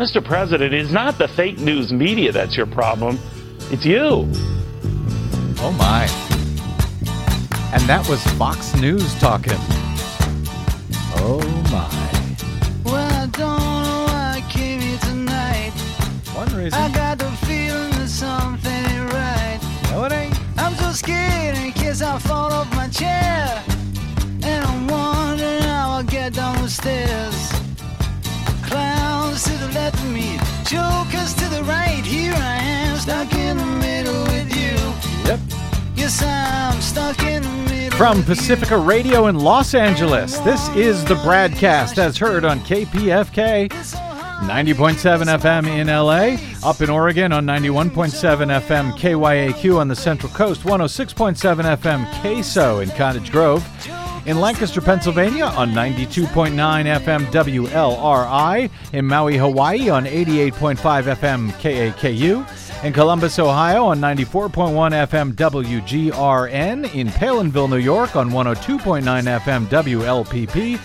Mr. President, it's not the fake news media that's your problem. It's you. Oh my. And that was Fox News talking. Oh my. Well, I don't know why I came here tonight. One reason. I got the feeling that something ain't right. No, it ain't. I'm so scared in case I fall off my chair. Clowns to the left of me, jokers to the right. Here I am, stuck in the middle with you. Yep. Yes, I'm stuck in the middle. From. Pacifica Radio in Los Angeles, this is the Bradcast as heard on KPFK. 90.7 FM in LA, up in Oregon on 91.7 FM KYAQ on the Central Coast, 106.7 FM KSO in Cottage Grove, in Lancaster, Pennsylvania on 92.9 FM WLRI, in Maui, Hawaii on 88.5 FM KAKU, in Columbus, Ohio on 94.1 FM WGRN, in Palenville, New York on 102.9 FM WLPP,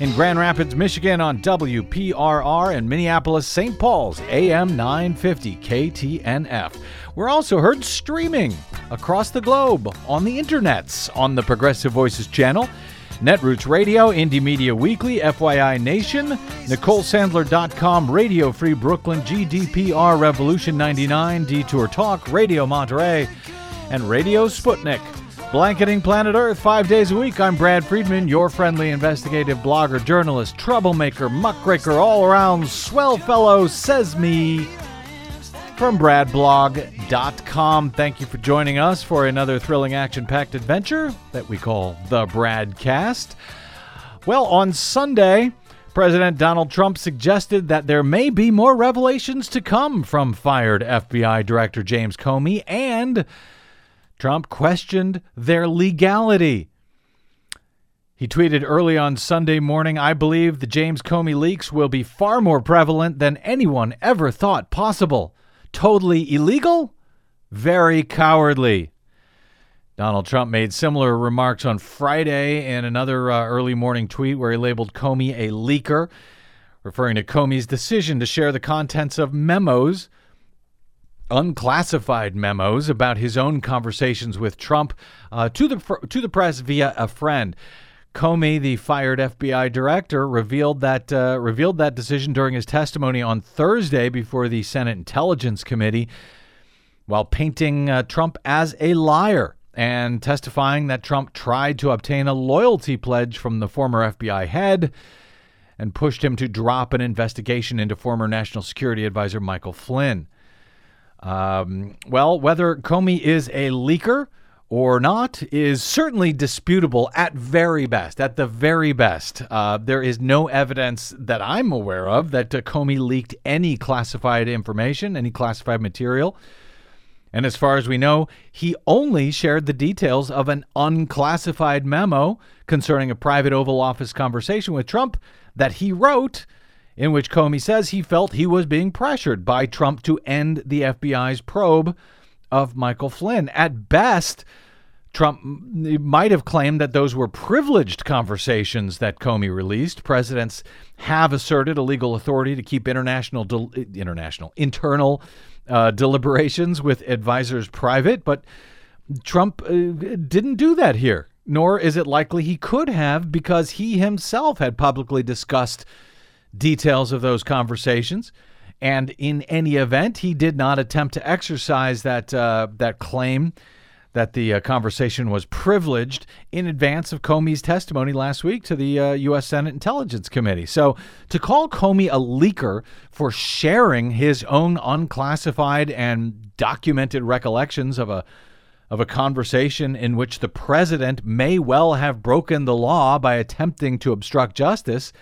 in Grand Rapids, Michigan on WPRR and Minneapolis, St. Paul's AM 950 KTNF. We're also heard streaming across the globe on the internets on the Progressive Voices channel, Netroots Radio, Indie Media Weekly, FYI Nation, NicoleSandler.com, Radio Free Brooklyn, GDPR Revolution 99, Detour Talk, Radio Monterey, and Radio Sputnik. Blanketing planet Earth five days a week. I'm Brad Friedman, your friendly investigative blogger, journalist, troublemaker, muckraker, all around swell fellow, says me from bradblog.com. Thank you for joining us for another thrilling action packed adventure that we call the Bradcast. Well, on Sunday, President Donald Trump suggested that there may be more revelations to come from fired FBI Director James Comey and Trump questioned their legality. He tweeted early on Sunday morning I believe the James Comey leaks will be far more prevalent than anyone ever thought possible. Totally illegal? Very cowardly. Donald Trump made similar remarks on Friday in another uh, early morning tweet where he labeled Comey a leaker, referring to Comey's decision to share the contents of memos unclassified memos about his own conversations with Trump uh, to the to the press via a friend. Comey, the fired FBI director, revealed that uh, revealed that decision during his testimony on Thursday before the Senate Intelligence Committee, while painting uh, Trump as a liar and testifying that Trump tried to obtain a loyalty pledge from the former FBI head and pushed him to drop an investigation into former National Security Advisor Michael Flynn. Um, well, whether Comey is a leaker or not is certainly disputable at very best. At the very best, uh, there is no evidence that I'm aware of that uh, Comey leaked any classified information, any classified material. And as far as we know, he only shared the details of an unclassified memo concerning a private Oval Office conversation with Trump that he wrote in which Comey says he felt he was being pressured by Trump to end the FBI's probe of Michael Flynn. At best, Trump might have claimed that those were privileged conversations that Comey released. Presidents have asserted a legal authority to keep international, international, internal uh, deliberations with advisors private, but Trump uh, didn't do that here. Nor is it likely he could have because he himself had publicly discussed details of those conversations. And in any event, he did not attempt to exercise that uh, that claim that the uh, conversation was privileged in advance of Comey's testimony last week to the uh, U.S. Senate Intelligence Committee. So to call Comey a leaker for sharing his own unclassified and documented recollections of a of a conversation in which the president may well have broken the law by attempting to obstruct justice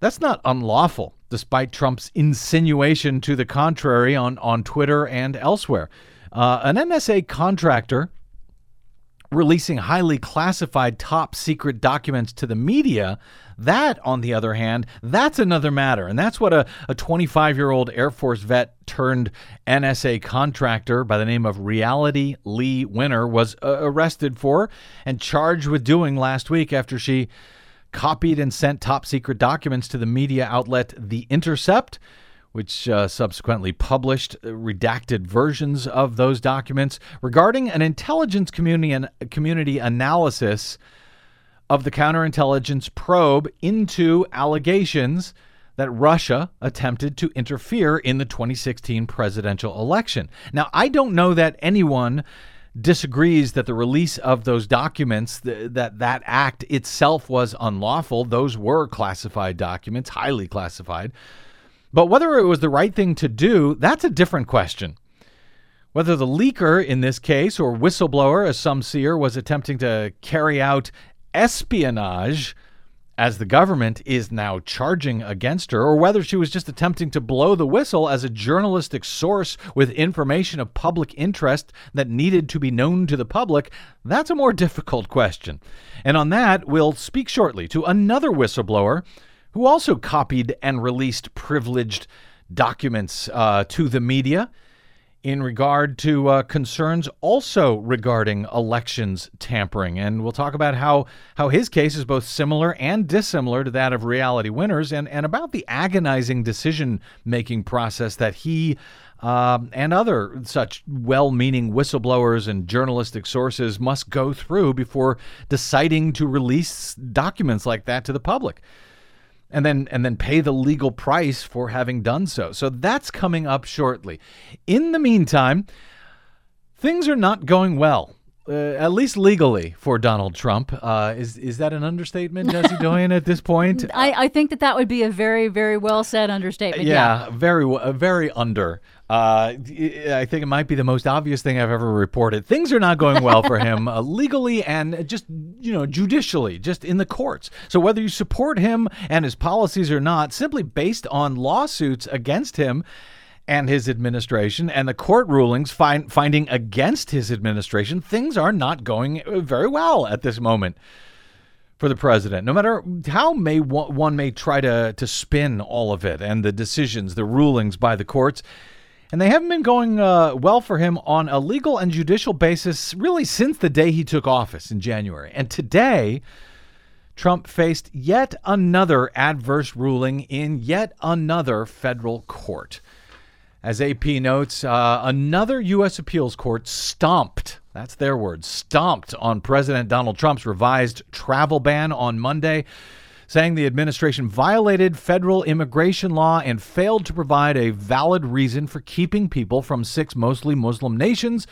that's not unlawful, despite Trump's insinuation to the contrary on, on Twitter and elsewhere. Uh, an NSA contractor releasing highly classified top secret documents to the media, that, on the other hand, that's another matter. And that's what a 25 year old Air Force vet turned NSA contractor by the name of Reality Lee Winner was uh, arrested for and charged with doing last week after she copied and sent top secret documents to the media outlet The Intercept, which uh, subsequently published redacted versions of those documents regarding an intelligence community, community analysis of the counterintelligence probe into allegations that Russia attempted to interfere in the 2016 presidential election. Now, I don't know that anyone disagrees that the release of those documents th- that that act itself was unlawful. Those were classified documents highly classified. But whether it was the right thing to do that's a different question. Whether the leaker in this case or whistleblower as some see her was attempting to carry out espionage as the government is now charging against her, or whether she was just attempting to blow the whistle as a journalistic source with information of public interest that needed to be known to the public, that's a more difficult question. And on that, we'll speak shortly to another whistleblower who also copied and released privileged documents uh, to the media in regard to uh, concerns also regarding elections tampering. And we'll talk about how, how his case is both similar and dissimilar to that of reality winners and, and about the agonizing decision making process that he um, and other such well meaning whistleblowers and journalistic sources must go through before deciding to release documents like that to the public and then and then pay the legal price for having done so. So that's coming up shortly. In the meantime, things are not going well. Uh, at least legally for Donald Trump. Uh, is is that an understatement, Desi Doyen? At this point, I, I think that that would be a very very well said understatement. Yeah, yeah. very very under. Uh, I think it might be the most obvious thing I've ever reported. Things are not going well for him uh, legally and just, you know, judicially, just in the courts. So whether you support him and his policies or not, simply based on lawsuits against him and his administration and the court rulings find, finding against his administration, things are not going very well at this moment for the president. No matter how may one may try to to spin all of it and the decisions, the rulings by the courts, and they haven't been going uh, well for him on a legal and judicial basis really since the day he took office in January. And today, Trump faced yet another adverse ruling in yet another federal court. As AP notes, uh, another U.S. appeals court stomped, that's their word, stomped on President Donald Trump's revised travel ban on Monday saying the administration violated federal immigration law and failed to provide a valid reason for keeping people from six mostly Muslim nations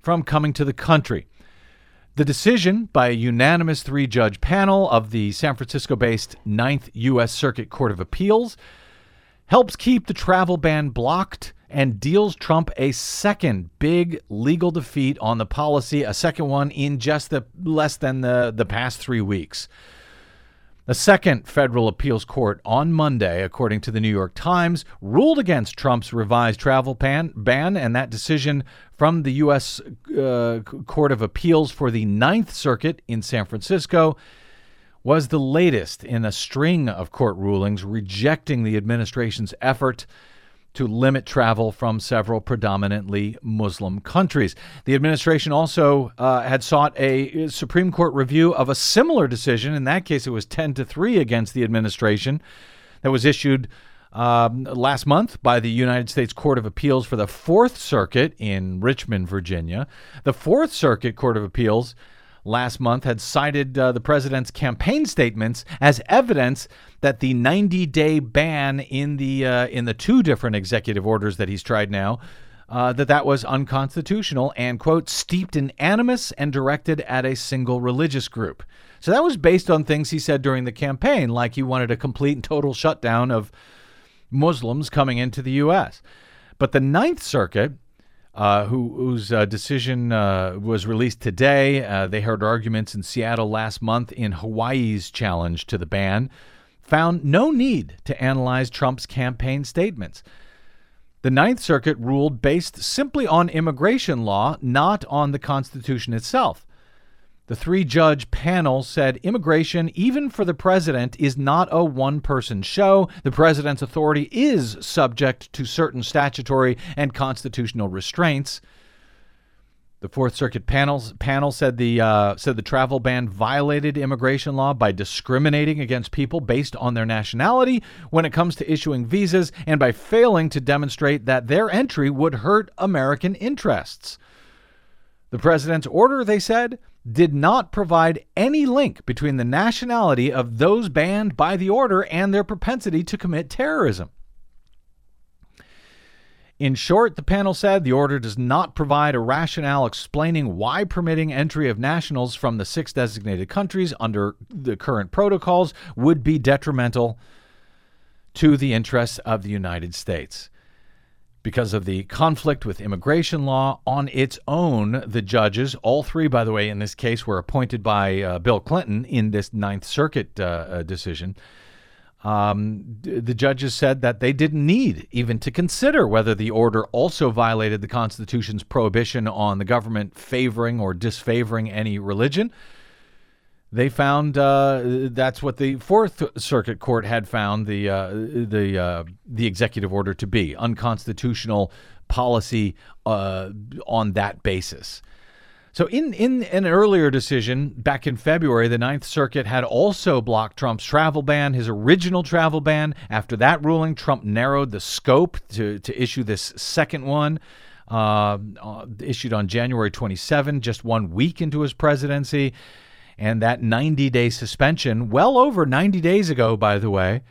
from coming to the country. The decision by a unanimous three judge panel of the San Francisco based Ninth U.S. Circuit Court of Appeals helps keep the travel ban blocked and deals Trump a second big legal defeat on the policy, a second one in just the less than the, the past three weeks. A second federal appeals court on Monday, according to the New York Times, ruled against Trump's revised travel ban, ban and that decision from the U.S. Uh, Court of Appeals for the Ninth Circuit in San Francisco was the latest in a string of court rulings rejecting the administration's effort to limit travel from several predominantly Muslim countries. The administration also uh, had sought a Supreme Court review of a similar decision. In that case, it was 10 to 3 against the administration that was issued um, last month by the United States Court of Appeals for the Fourth Circuit in Richmond, Virginia. The Fourth Circuit Court of Appeals last month had cited uh, the president's campaign statements as evidence that the 90-day ban in the uh, in the two different executive orders that he's tried now uh, that that was unconstitutional and quote steeped in animus and directed at a single religious group. So that was based on things he said during the campaign, like he wanted a complete and total shutdown of Muslims coming into the U.S. But the Ninth Circuit uh, who, whose uh, decision uh, was released today. Uh, they heard arguments in Seattle last month in Hawaii's challenge to the ban, found no need to analyze Trump's campaign statements. The Ninth Circuit ruled based simply on immigration law, not on the Constitution itself. The three judge panel said immigration, even for the president, is not a one person show. The president's authority is subject to certain statutory and constitutional restraints. The Fourth Circuit panels, panel said the uh, said the travel ban violated immigration law by discriminating against people based on their nationality when it comes to issuing visas, and by failing to demonstrate that their entry would hurt American interests. The president's order, they said, did not provide any link between the nationality of those banned by the order and their propensity to commit terrorism. In short, the panel said the order does not provide a rationale explaining why permitting entry of nationals from the six designated countries under the current protocols would be detrimental to the interests of the United States. Because of the conflict with immigration law on its own, the judges, all three, by the way, in this case, were appointed by uh, Bill Clinton in this Ninth Circuit uh, uh, decision um, the judges said that they didn't need even to consider whether the order also violated the Constitution's prohibition on the government favoring or disfavoring any religion. They found uh, that's what the Fourth Circuit Court had found the uh, the uh, the executive order to be unconstitutional policy uh, on that basis. So, in, in an earlier decision back in February, the Ninth Circuit had also blocked Trump's travel ban, his original travel ban. After that ruling, Trump narrowed the scope to, to issue this second one, uh, uh, issued on January 27, just one week into his presidency. And that 90 day suspension, well over 90 days ago, by the way,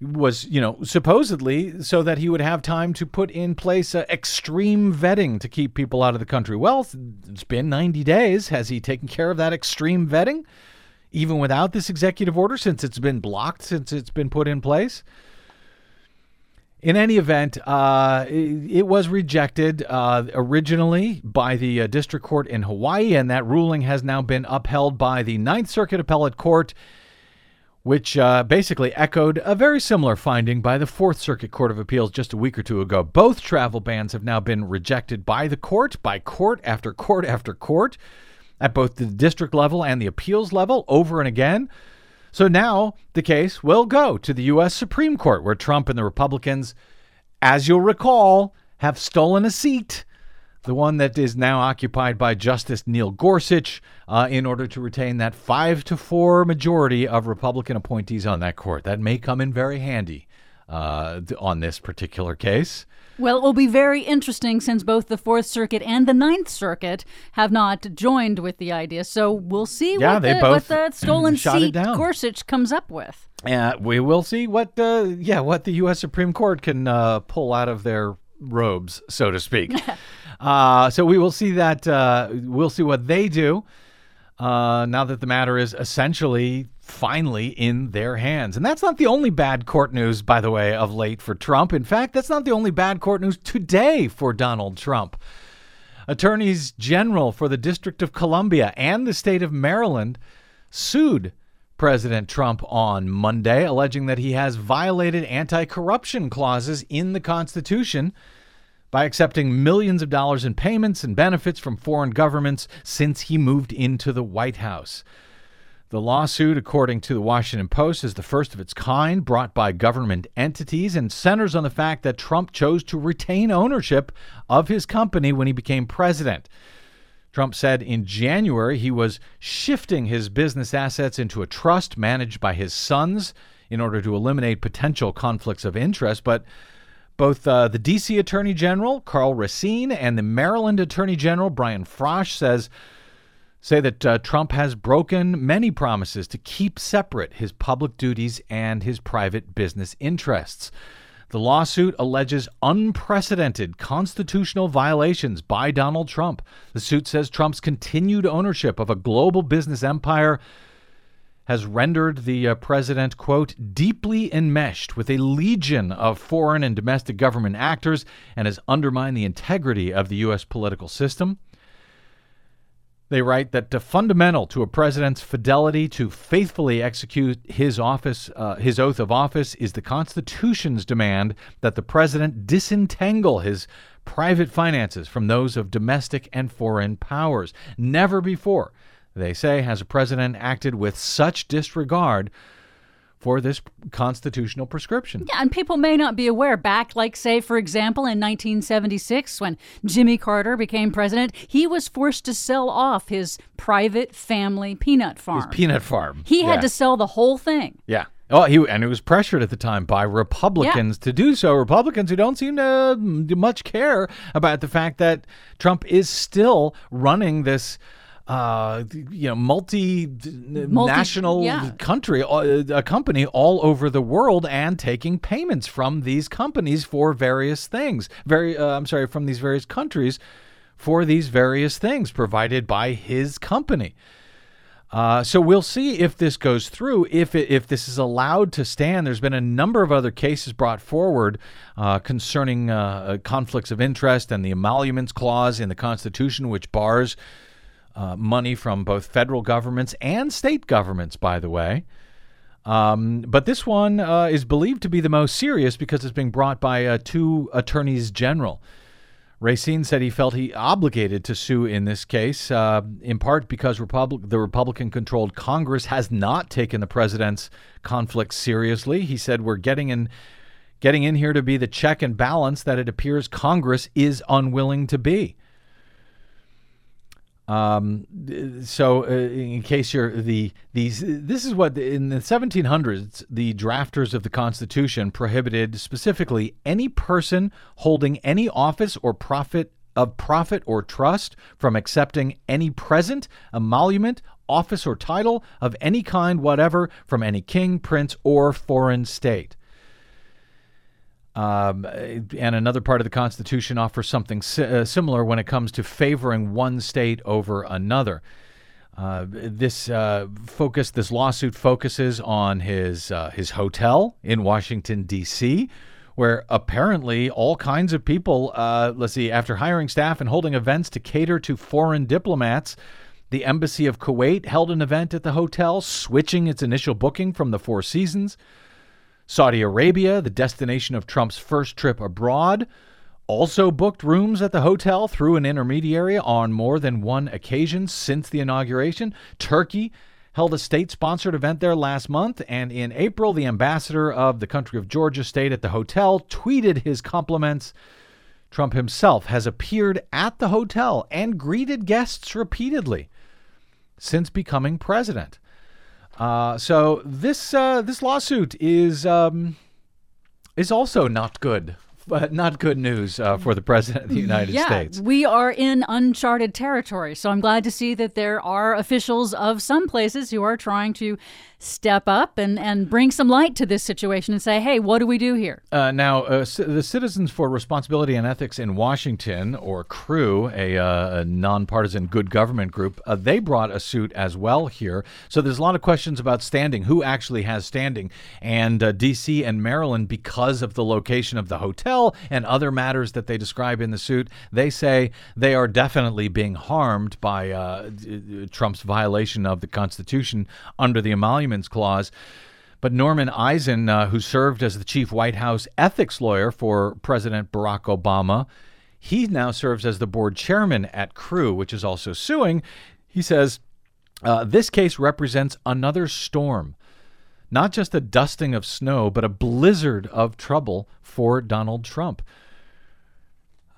was, you know, supposedly so that he would have time to put in place uh, extreme vetting to keep people out of the country. Well, it's been 90 days. Has he taken care of that extreme vetting, even without this executive order, since it's been blocked, since it's been put in place? In any event, uh, it, it, was rejected uh, originally by the uh, district court in Hawaii, and that ruling has now been upheld by the Ninth Circuit Appellate Court which uh, basically echoed a very similar finding by the Fourth Circuit Court of Appeals just a week or two ago. Both travel bans have now been rejected by the court, by court after court after court, at both the district level and the appeals level, over and again. So now the case will go to the U.S. Supreme Court, where Trump and the Republicans, as you'll recall, have stolen a seat the one that is now occupied by Justice Neil Gorsuch, uh, in order to retain that five to four majority of Republican appointees on that court. That may come in very handy uh, on this particular case. Well, it will be very interesting since both the Fourth Circuit and the Ninth Circuit have not joined with the idea. So we'll see yeah, what, they the, both what the stolen seat Gorsuch comes up with. Uh, we will see what, uh, yeah, what the U.S. Supreme Court can uh, pull out of their robes, so to speak. Uh, so we will see that. Uh, we'll see what they do uh, now that the matter is essentially finally in their hands. And that's not the only bad court news, by the way, of late for Trump. In fact, that's not the only bad court news today for Donald Trump. Attorneys general for the District of Columbia and the state of Maryland sued President Trump on Monday, alleging that he has violated anti corruption clauses in the Constitution by accepting millions of dollars in payments and benefits from foreign governments since he moved into the White House. The lawsuit, according to the Washington Post, is the first of its kind brought by government entities and centers on the fact that Trump chose to retain ownership of his company when he became president. Trump said in January he was shifting his business assets into a trust managed by his sons in order to eliminate potential conflicts of interest, but both uh, the D.C. Attorney General Karl Racine and the Maryland Attorney General Brian Frosh says say that uh, Trump has broken many promises to keep separate his public duties and his private business interests. The lawsuit alleges unprecedented constitutional violations by Donald Trump. The suit says Trump's continued ownership of a global business empire has rendered the uh, president, quote, deeply enmeshed with a legion of foreign and domestic government actors and has undermined the integrity of the U.S. political system. They write that uh, fundamental to a president's fidelity to faithfully execute his office, uh, his oath of office, is the Constitution's demand that the president disentangle his private finances from those of domestic and foreign powers. Never before they say, has a president acted with such disregard for this constitutional prescription. Yeah, and people may not be aware. Back, like, say, for example, in 1976, when Jimmy Carter became president, he was forced to sell off his private family peanut farm. His peanut farm. he had Yeah. to sell the whole thing. Yeah. Oh, he and it was pressured at the time by Republicans to do so. Republicans who don't seem to mm, much care about the fact that Trump is still running this, uh, you know, multinational yeah. country, uh, a company all over the world, and taking payments from these companies for various things. Very, uh, I'm sorry, from these various countries for these various things provided by his company. Uh, so we'll see if this goes through. If it, if this is allowed to stand, there's been a number of other cases brought forward uh, concerning uh, conflicts of interest and the emoluments clause in the Constitution, which bars uh, money from both federal governments and state governments. By the way. Um, but this one uh, is believed to be the most serious because it's being brought by uh, two attorneys general. Racine said he felt he obligated to sue in this case, uh, in part because Republic, the Republican controlled Congress has not taken the president's conflict seriously. He said, We're getting in, getting in here to be the check and balance that it appears Congress is unwilling to be. Um, so, uh, in case you're the these, this is what in the 1700s the drafters of the Constitution prohibited specifically any person holding any office or profit of profit or trust from accepting any present, emolument, office or title of any kind whatever from any king, prince, or foreign state. Um, and another part of the Constitution offers something si- uh, similar when it comes to favoring one state over another. Uh, this uh, focus, this lawsuit focuses on his uh, his hotel in Washington D.C., where apparently all kinds of people, uh, let's see, after hiring staff and holding events to cater to foreign diplomats, the embassy of Kuwait held an event at the hotel, switching its initial booking from the Four Seasons. Saudi Arabia, the destination of Trump's first trip abroad, also booked rooms at the hotel through an intermediary on more than one occasion since the inauguration. Turkey held a state sponsored event there last month, and in April, the ambassador of the country of Georgia stayed at the hotel, tweeted his compliments. Trump himself has appeared at the hotel and greeted guests repeatedly since becoming president. Uh, so this uh, this lawsuit is um, is also not good, but not good news uh, for the president of the United yeah, States. we are in uncharted territory. So I'm glad to see that there are officials of some places who are trying to step up and, and bring some light to this situation and say, hey, what do we do here? Uh, now, uh, C- the Citizens for Responsibility and Ethics in Washington, or CREW, a, uh, a nonpartisan good government group, uh, they brought a suit as well here. So there's a lot of questions about standing, who actually has standing. And uh, D.C. and Maryland, because of the location of the hotel and other matters that they describe in the suit, they say they are definitely being harmed by uh, Trump's violation of the Constitution under the Clause. But Norman Eisen, uh, who served as the chief White House ethics lawyer for President Barack Obama, he now serves as the board chairman at Crew, which is also suing. He says uh, this case represents another storm, not just a dusting of snow, but a blizzard of trouble for Donald Trump.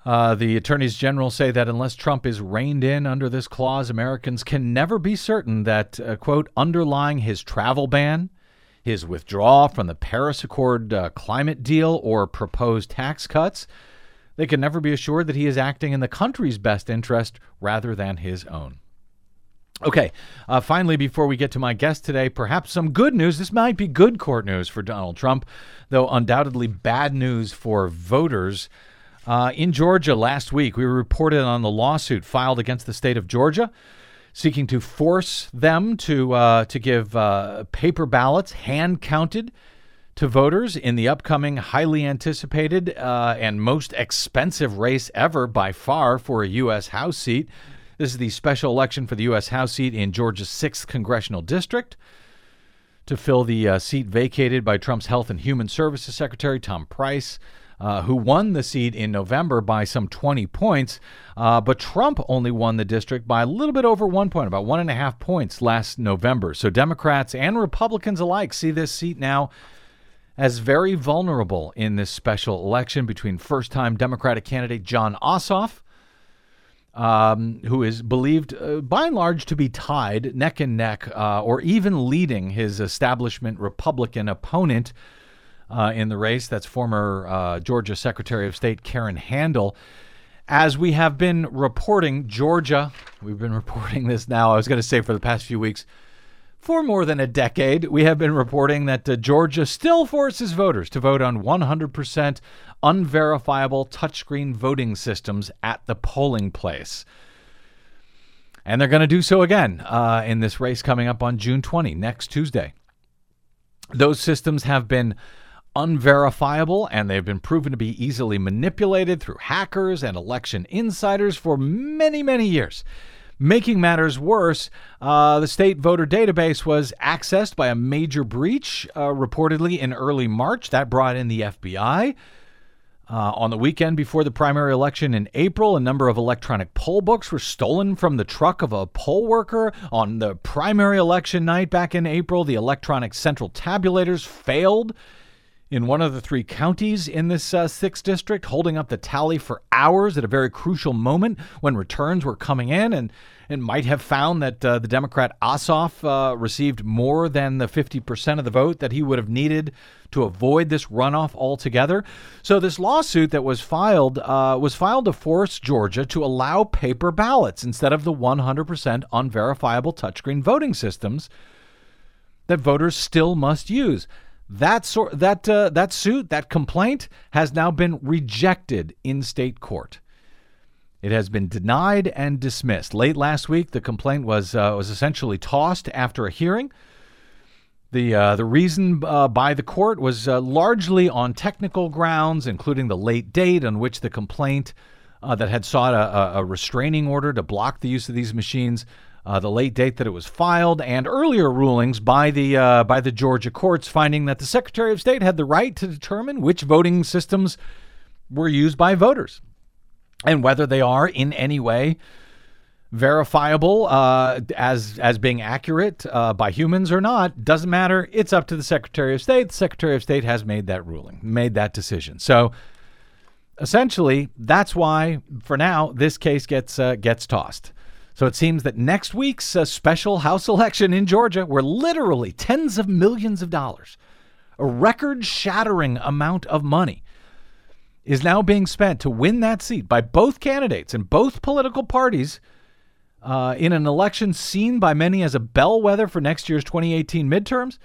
Uh, the attorneys general say that unless Trump is reined in under this clause, Americans can never be certain that, uh, quote, underlying his travel ban, his withdrawal from the Paris Accord uh, climate deal, or proposed tax cuts, they can never be assured that he is acting in the country's best interest rather than his own. Okay, uh, finally, before we get to my guest today, perhaps some good news. This might be good court news for Donald Trump, though undoubtedly bad news for voters. Uh, in Georgia last week, we reported on the lawsuit filed against the state of Georgia, seeking to force them to uh, to give uh, paper ballots hand counted to voters in the upcoming, highly anticipated uh, and most expensive race ever by far for a U.S. House seat. This is the special election for the U.S. House seat in Georgia's 6th congressional district to fill the uh, seat vacated by Trump's Health and Human Services Secretary Tom Price. Uh, who won the seat in November by some 20 points. Uh, but Trump only won the district by a little bit over one point, about one and a half points last November. So Democrats and Republicans alike see this seat now as very vulnerable in this special election between first time Democratic candidate Jon Ossoff. Um, who is believed uh, by and large to be tied neck and neck uh, or even leading his establishment Republican opponent, uh, in the race. That's former uh, Georgia Secretary of State Karen Handel. As we have been reporting, Georgia, we've been reporting this now, I was going to say for the past few weeks, for more than a decade, we have been reporting that uh, Georgia still forces voters to vote on 100% unverifiable touchscreen voting systems at the polling place. And they're going to do so again uh, in this race coming up on June 20, next Tuesday. Those systems have been unverifiable and they've been proven to be easily manipulated through hackers and election insiders for many, many years. Making matters worse, uh, the state voter database was accessed by a major breach uh, reportedly in early March. That brought in the FBI. Uh, on the weekend before the primary election in April, a number of electronic poll books were stolen from the truck of a poll worker. On the primary election night back in April, the electronic central tabulators failed in one of the three counties in this uh, sixth district, holding up the tally for hours at a very crucial moment when returns were coming in, and and might have found that uh, the Democrat Ossoff uh, received more than the 50% of the vote that he would have needed to avoid this runoff altogether. So this lawsuit that was filed uh, was filed to force Georgia to allow paper ballots instead of the 100% unverifiable touchscreen voting systems that voters still must use. That sort that uh, that suit, that complaint has now been rejected in state court. It has been denied and dismissed. Late last week, the complaint was uh, was essentially tossed after a hearing. The uh, the reason uh, by the court was uh, largely on technical grounds, including the late date on which the complaint uh, that had sought a, a restraining order to block the use of these machines uh, the late date that it was filed, and earlier rulings by the uh, by the Georgia courts finding that the Secretary of State had the right to determine which voting systems were used by voters and whether they are in any way verifiable uh, as as being accurate uh, by humans or not doesn't matter. It's up to the Secretary of State. The Secretary of State has made that ruling, made that decision. So essentially, that's why for now this case gets uh, gets tossed. So it seems that next week's uh, special House election in Georgia, where literally tens of millions of dollars, a record shattering amount of money, is now being spent to win that seat by both candidates and both political parties uh, in an election seen by many as a bellwether for next year's 2018 midterms.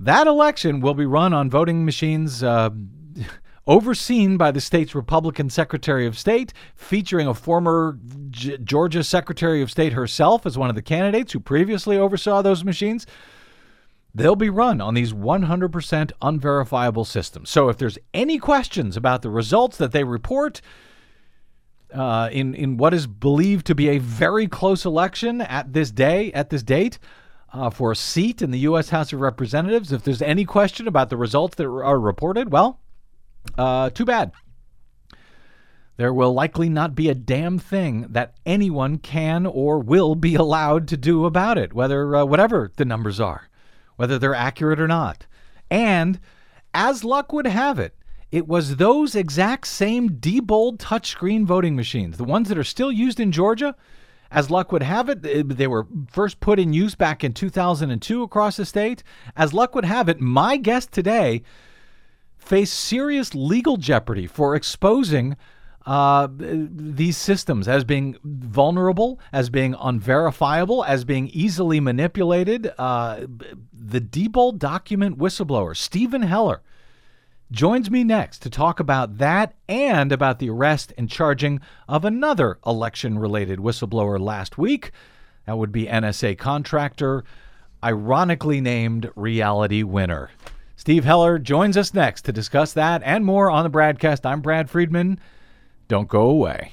That election will be run on voting machines. Uh, overseen by the state's Republican Secretary of State, featuring a former G- Georgia Secretary of State herself as one of the candidates who previously oversaw those machines. They'll be run on these 100% unverifiable systems. So if there's any questions about the results that they report, uh, in in what is believed to be a very close election at this day, at this date, uh, for a seat in the U.S. House of Representatives. If there's any question about the results that are reported, well, uh, too bad. There will likely not be a damn thing that anyone can or will be allowed to do about it, whether uh, whatever the numbers are, whether they're accurate or not. And as luck would have it, it was those exact same Diebold touchscreen voting machines, the ones that are still used in Georgia. As luck would have it, they were first put in use back in 2002 across the state. As luck would have it, my guest today face serious legal jeopardy for exposing uh, these systems as being vulnerable, as being unverifiable, as being easily manipulated. Uh, the Diebold document whistleblower, Stephen Heller, joins me next to talk about that and about the arrest and charging of another election related whistleblower last week. That would be NSA contractor, ironically named Reality Winner. Steve Heller joins us next to discuss that and more on the Bradcast. I'm Brad Friedman. Don't go away.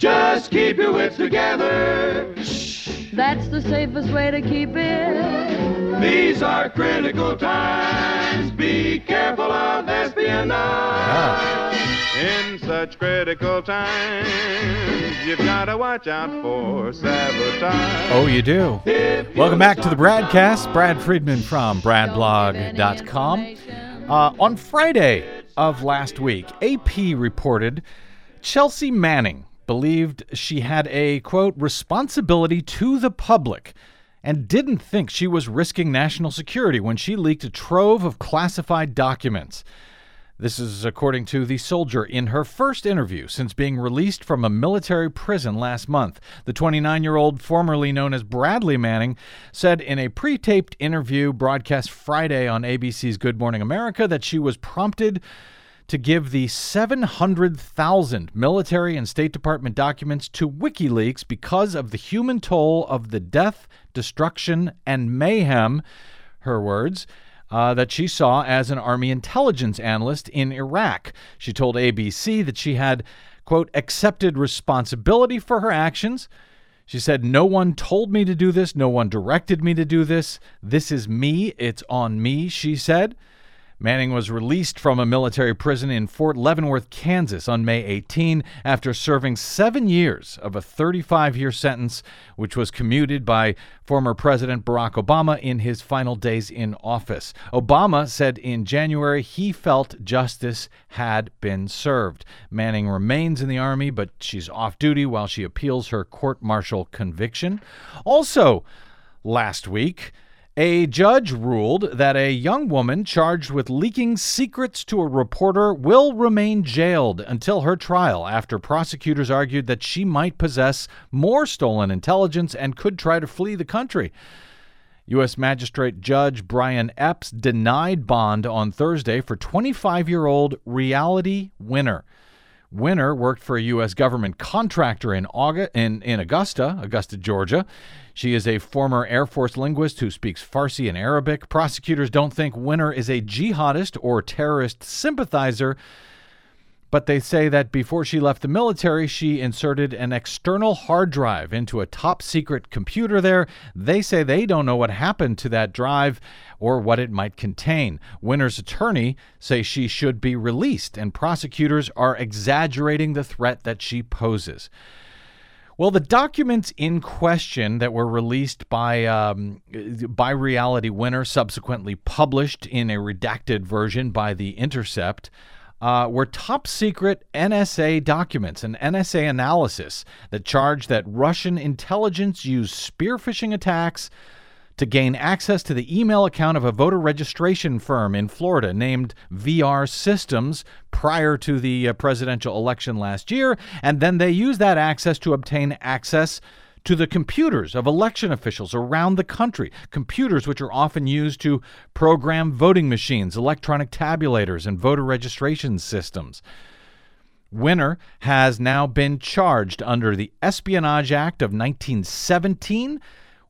Just keep your wits together. That's the safest way to keep it. These are critical times. Be careful of espionage. In such critical times, you've got to watch out for sabotage. Oh, you do. If Welcome back to the start- Bradcast. Brad Friedman from bradblog.com. Uh, on Friday of last week, AP reported Chelsea Manning believed she had a, quote, responsibility to the public and didn't think she was risking national security when she leaked a trove of classified documents. This is according to The Soldier in her first interview since being released from a military prison last month. The 29 year old, formerly known as Bradley Manning, said in a pre taped interview broadcast Friday on ABC's Good Morning America that she was prompted to give the 700,000 military and State Department documents to WikiLeaks because of the human toll of the death, destruction, and mayhem, her words, uh, that she saw as an Army intelligence analyst in Iraq. She told ABC that she had, quote, accepted responsibility for her actions. She said, No one told me to do this. No one directed me to do this. This is me. It's on me, she said. Manning was released from a military prison in Fort Leavenworth, Kansas on May 18 after serving seven years of a 35 year sentence, which was commuted by former President Barack Obama in his final days in office. Obama said in January he felt justice had been served. Manning remains in the Army, but she's off duty while she appeals her court martial conviction. Also, last week, a judge ruled that a young woman charged with leaking secrets to a reporter will remain jailed until her trial after prosecutors argued that she might possess more stolen intelligence and could try to flee the country. U.S. Magistrate Judge Brian Epps denied bond on Thursday for 25 year old Reality Winner. Winner worked for a U.S. government contractor in, Auga- in, in Augusta, Augusta, Georgia. She is a former Air Force linguist who speaks Farsi and Arabic. Prosecutors don't think Winner is a jihadist or terrorist sympathizer, but they say that before she left the military, she inserted an external hard drive into a top secret computer there. They say they don't know what happened to that drive or what it might contain. Winner's attorney say she should be released, and prosecutors are exaggerating the threat that she poses. Well, the documents in question that were released by um, by Reality Winner, subsequently published in a redacted version by The Intercept, uh, were top secret NSA documents, an NSA analysis that charged that Russian intelligence used spear phishing attacks to gain access to the email account of a voter registration firm in Florida named VR Systems prior to the uh, presidential election last year. And then they used that access to obtain access to the computers of election officials around the country, computers which are often used to program voting machines, electronic tabulators, and voter registration systems. Winner has now been charged under the Espionage Act of 1917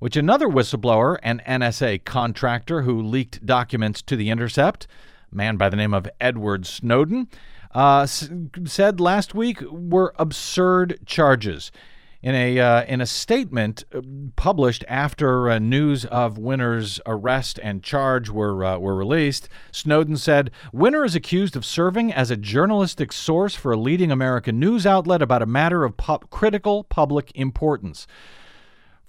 which another whistleblower, an NSA contractor who leaked documents to The Intercept, a man by the name of Edward Snowden, uh, s- said last week were absurd charges. In a uh, in a statement uh, published after uh, news of Winner's arrest and charge were uh, were released, Snowden said Winner is accused of serving as a journalistic source for a leading American news outlet about a matter of pu- critical public importance.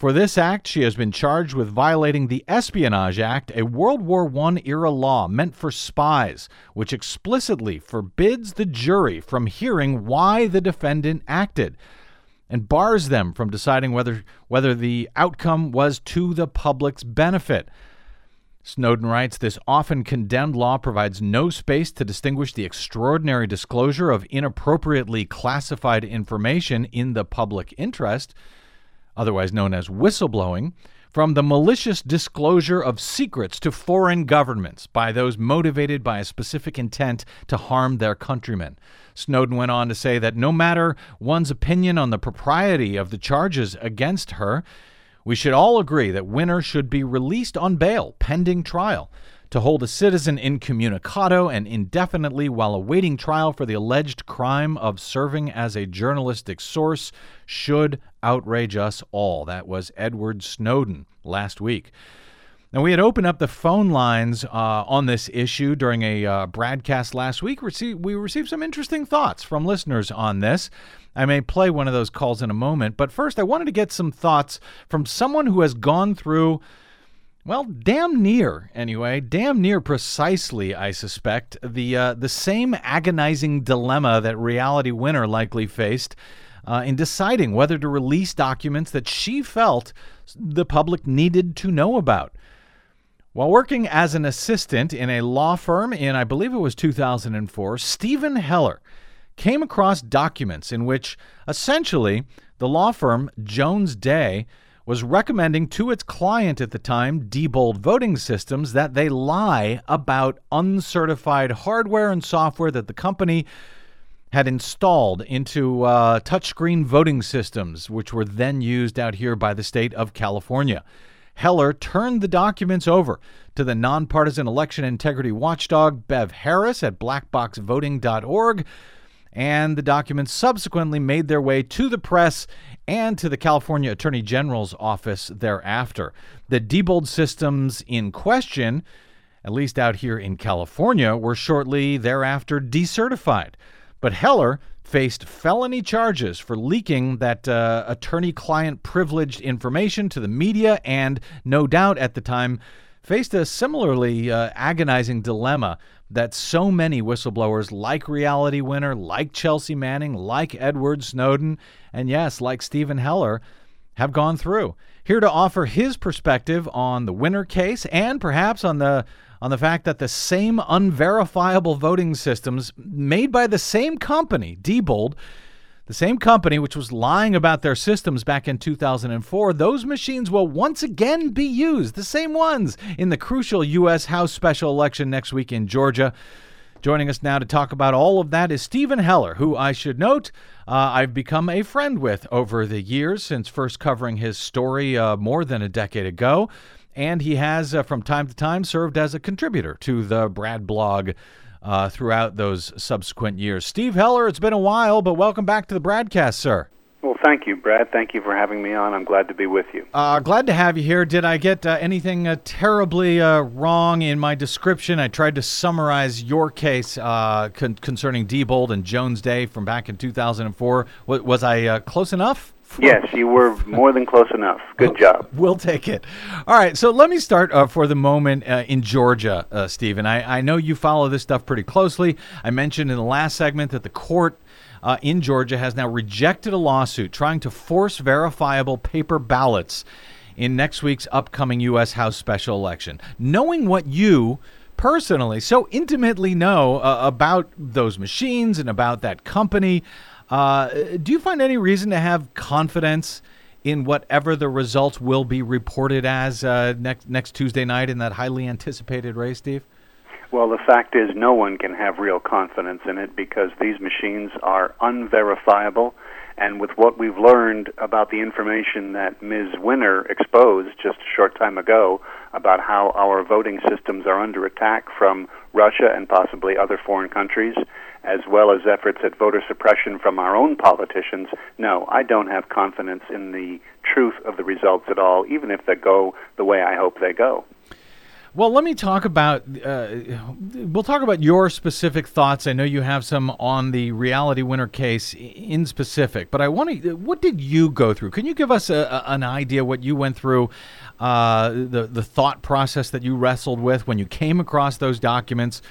For this act, she has been charged with violating the Espionage Act, a World War I era law meant for spies, which explicitly forbids the jury from hearing why the defendant acted and bars them from deciding whether, whether the outcome was to the public's benefit. Snowden writes this often condemned law provides no space to distinguish the extraordinary disclosure of inappropriately classified information in the public interest otherwise known as whistleblowing, from the malicious disclosure of secrets to foreign governments by those motivated by a specific intent to harm their countrymen. Snowden went on to say that no matter one's opinion on the propriety of the charges against her, we should all agree that Winner should be released on bail pending trial to hold a citizen incommunicado and indefinitely while awaiting trial for the alleged crime of serving as a journalistic source should outrage us all. That was Edward Snowden last week. Now, we had opened up the phone lines uh, on this issue during a uh, broadcast last week. we received some interesting thoughts from listeners on this. I may play one of those calls in a moment, but first, I wanted to get some thoughts from someone who has gone through well, damn near, anyway, damn near precisely, I suspect, the uh, the same agonizing dilemma that Reality Winner likely faced uh, in deciding whether to release documents that she felt the public needed to know about. While working as an assistant in a law firm in, I believe it was 2004, Stephen Heller came across documents in which essentially the law firm Jones Day was recommending to its client at the time, Diebold Voting Systems, that they lie about uncertified hardware and software that the company had installed into uh, touchscreen voting systems, which were then used out here by the state of California. Heller turned the documents over to the nonpartisan election integrity watchdog Bev Harris at blackboxvoting.org, and the documents subsequently made their way to the press and to the California Attorney General's office thereafter. The Diebold systems in question, at least out here in California, were shortly thereafter decertified. But Heller faced felony charges for leaking that uh, attorney client privileged information to the media and, no doubt at the time, faced a similarly uh, agonizing dilemma that so many whistleblowers like Reality Winner, like Chelsea Manning, like Edward Snowden, and yes, like Stephen Heller, have gone through. Here to offer his perspective on the Winner case and perhaps on the on the fact that the same unverifiable voting systems made by the same company, Diebold, the same company which was lying about their systems back in 2004, those machines will once again be used, the same ones, in the crucial U.S. House special election next week in Georgia. Joining us now to talk about all of that is Stephen Heller, who I should note uh, I've become a friend with over the years since first covering his story uh, more than a decade ago. And he has, uh, from time to time, served as a contributor to the Brad blog uh, throughout those subsequent years. Steve Heller, it's been a while, but welcome back to the broadcast, sir. Well, thank you, Brad. Thank you for having me on. I'm glad to be with you. Uh, glad to have you here. Did I get uh, anything uh, terribly uh, wrong in my description? I tried to summarize your case uh, con- concerning Diebold and Jones Day from back in 2004. W- was I uh, close enough? Yes, you were more than close enough. Good job. We'll take it. All right, so let me start uh, for the moment uh, in Georgia, uh, Stephen. I, I know you follow this stuff pretty closely. I mentioned in the last segment that the court uh, in Georgia has now rejected a lawsuit trying to force verifiable paper ballots in next week's upcoming U.S. House special election. Knowing what you personally so intimately know uh, about those machines and about that company, uh, do you find any reason to have confidence in whatever the results will be reported as uh, next next Tuesday night in that highly anticipated race, Steve? Well, the fact is, no one can have real confidence in it because these machines are unverifiable. And with what we've learned about the information that Ms. Winner exposed just a short time ago about how our voting systems are under attack from Russia and possibly other foreign countries, as well as efforts at voter suppression from our own politicians, no, I don't have confidence in the truth of the results at all, even if they go the way I hope they go. Well, let me talk about. Uh, we'll talk about your specific thoughts. I know you have some on the reality winner case in specific, but I want to. What did you go through? Can you give us a, an idea what you went through, uh, the the thought process that you wrestled with when you came across those documents?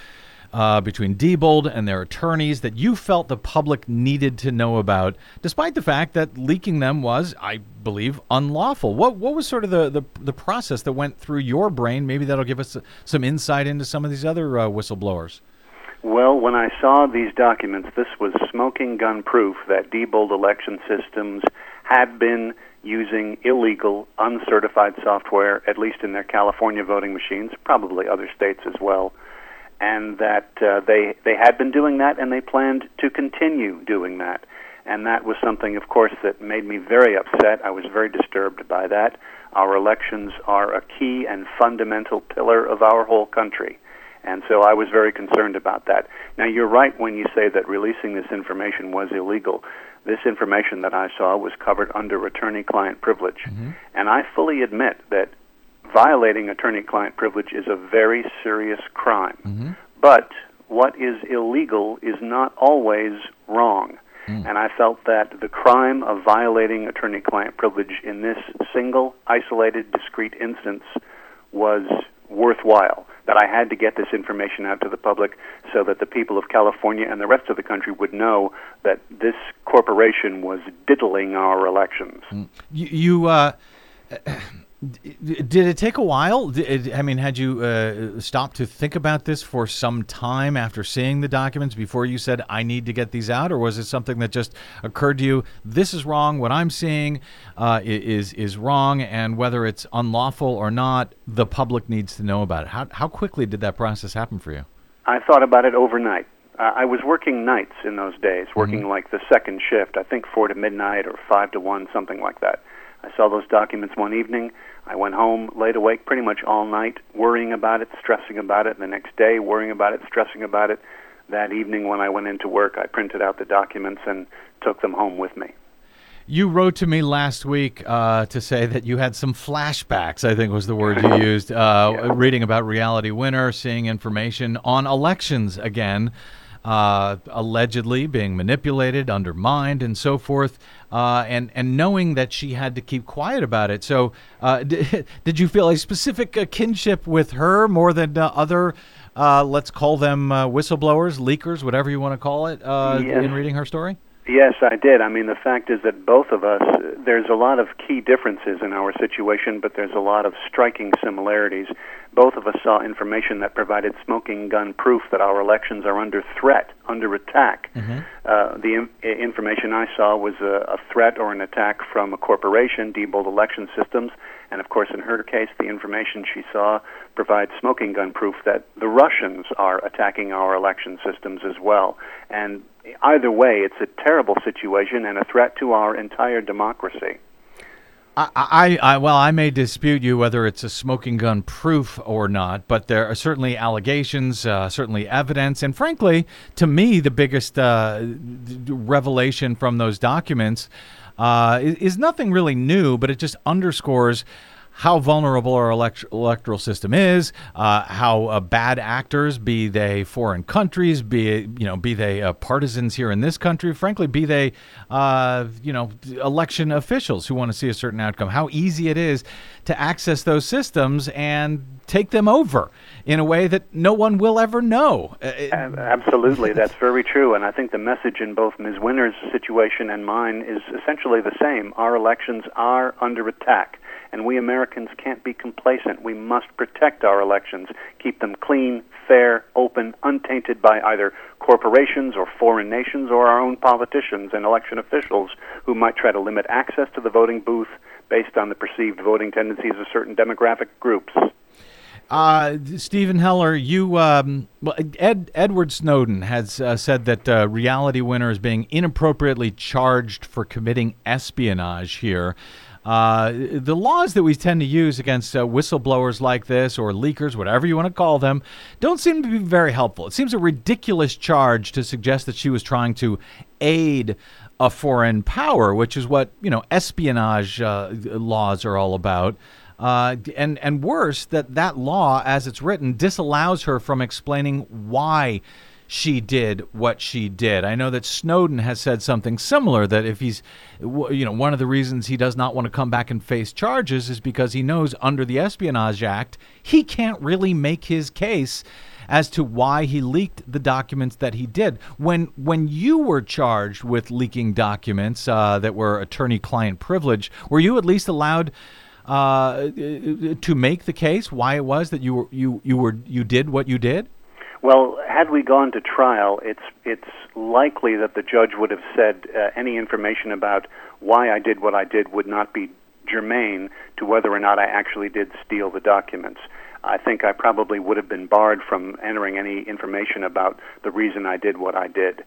Uh, between Diebold and their attorneys that you felt the public needed to know about, despite the fact that leaking them was, I believe, unlawful. What what was sort of the, the, the process that went through your brain? Maybe that'll give us some insight into some of these other uh, whistleblowers. Well, when I saw these documents, this was smoking gun proof that Diebold election systems had been using illegal, uncertified software, at least in their California voting machines, probably other states as well and that uh, they they had been doing that and they planned to continue doing that. And that was something, of course, that made me very upset. I was very disturbed by that. Our elections are a key and fundamental pillar of our whole country. And so I was very concerned about that. Now, you're right when you say that releasing this information was illegal. This information that I saw was covered under attorney client privilege. Mm-hmm. And I fully admit that violating attorney client privilege is a very serious crime. Mm-hmm. But what is illegal is not always wrong. Mm. And I felt that the crime of violating attorney client privilege in this single, isolated, discrete instance was worthwhile. That I had to get this information out to the public so that the people of California and the rest of the country would know that this corporation was diddling our elections. Mm. You, you uh, did it take a while? I mean, had you uh, stopped to think about this for some time after seeing the documents before you said, I need to get these out? Or was it something that just occurred to you, this is wrong, what I'm seeing uh, is, is wrong, and whether it's unlawful or not, the public needs to know about it? How, how quickly did that process happen for you? I thought about it overnight. Uh, I was working nights in those days, working mm-hmm. like the second shift, I think 4 to midnight or 5 to 1, something like that. I saw those documents one evening. I went home, laid awake pretty much all night, worrying about it, stressing about it. The next day, worrying about it, stressing about it. That evening, when I went into work, I printed out the documents and took them home with me. You wrote to me last week uh, to say that you had some flashbacks, I think was the word you used, uh, yeah. reading about Reality Winner, seeing information on elections again uh, allegedly being manipulated, undermined, and so forth, uh, and and knowing that she had to keep quiet about it. So, uh, did, did you feel a specific uh, kinship with her more than uh, other? Uh, let's call them whistleblowers, leakers, whatever you want to call it, yes. in reading her story. Yes, I did. I mean, the fact is that both of us, there's a lot of key differences in our situation, but there's a lot of striking similarities. Both of us saw information that provided smoking gun proof that our elections are under threat, under attack. Mm-hmm. Uh, the Im- information I saw was a, a threat or an attack from a corporation, Diebold Election Systems, and of course, in her case, the information she saw provides smoking gun proof that the Russians are attacking our election systems as well. And either way, it's a terrible situation and a threat to our entire democracy. I, I, I, well, I may dispute you whether it's a smoking gun proof or not, but there are certainly allegations, uh, certainly evidence, and frankly, to me, the biggest uh, revelation from those documents uh, is nothing really new, but it just underscores how vulnerable our elect- electoral system is, uh, how uh, bad actors, be they foreign countries, be you know, be they uh, partisans here in this country, frankly, be they uh, you know, election officials who want to see a certain outcome, how easy it is to access those systems and take them over in a way that no one will ever know. Uh, absolutely, that's very true. And I think the message in both Ms. Winner's situation and mine is essentially the same. Our elections are under attack and we Americans can't be complacent. We must protect our elections, keep them clean, fair, open, untainted by either corporations or foreign nations or our own politicians and election officials who might try to limit access to the voting booth based on the perceived voting tendencies of certain demographic groups. Uh, Stephen Heller, you um, Ed Edward Snowden has uh, said that uh, Reality Winner is being inappropriately charged for committing espionage here. Uh, the laws that we tend to use against uh, whistleblowers like this or leakers, whatever you want to call them, don't seem to be very helpful. It seems a ridiculous charge to suggest that she was trying to aid a foreign power, which is what you know espionage uh, laws are all about. Uh, and and worse, that that law, as it's written, disallows her from explaining why she did what she did. I know that Snowden has said something similar that if he's, you know, one of the reasons he does not want to come back and face charges is because he knows under the Espionage Act he can't really make his case as to why he leaked the documents that he did. When when you were charged with leaking documents uh, that were attorney-client privilege, were you at least allowed? Uh, to make the case why it was that you were you you were you did what you did? Well, had we gone to trial, it's it's likely that the judge would have said uh, any information about why I did what I did would not be germane to whether or not I actually did steal the documents. I think I probably would have been barred from entering any information about the reason I did what I did.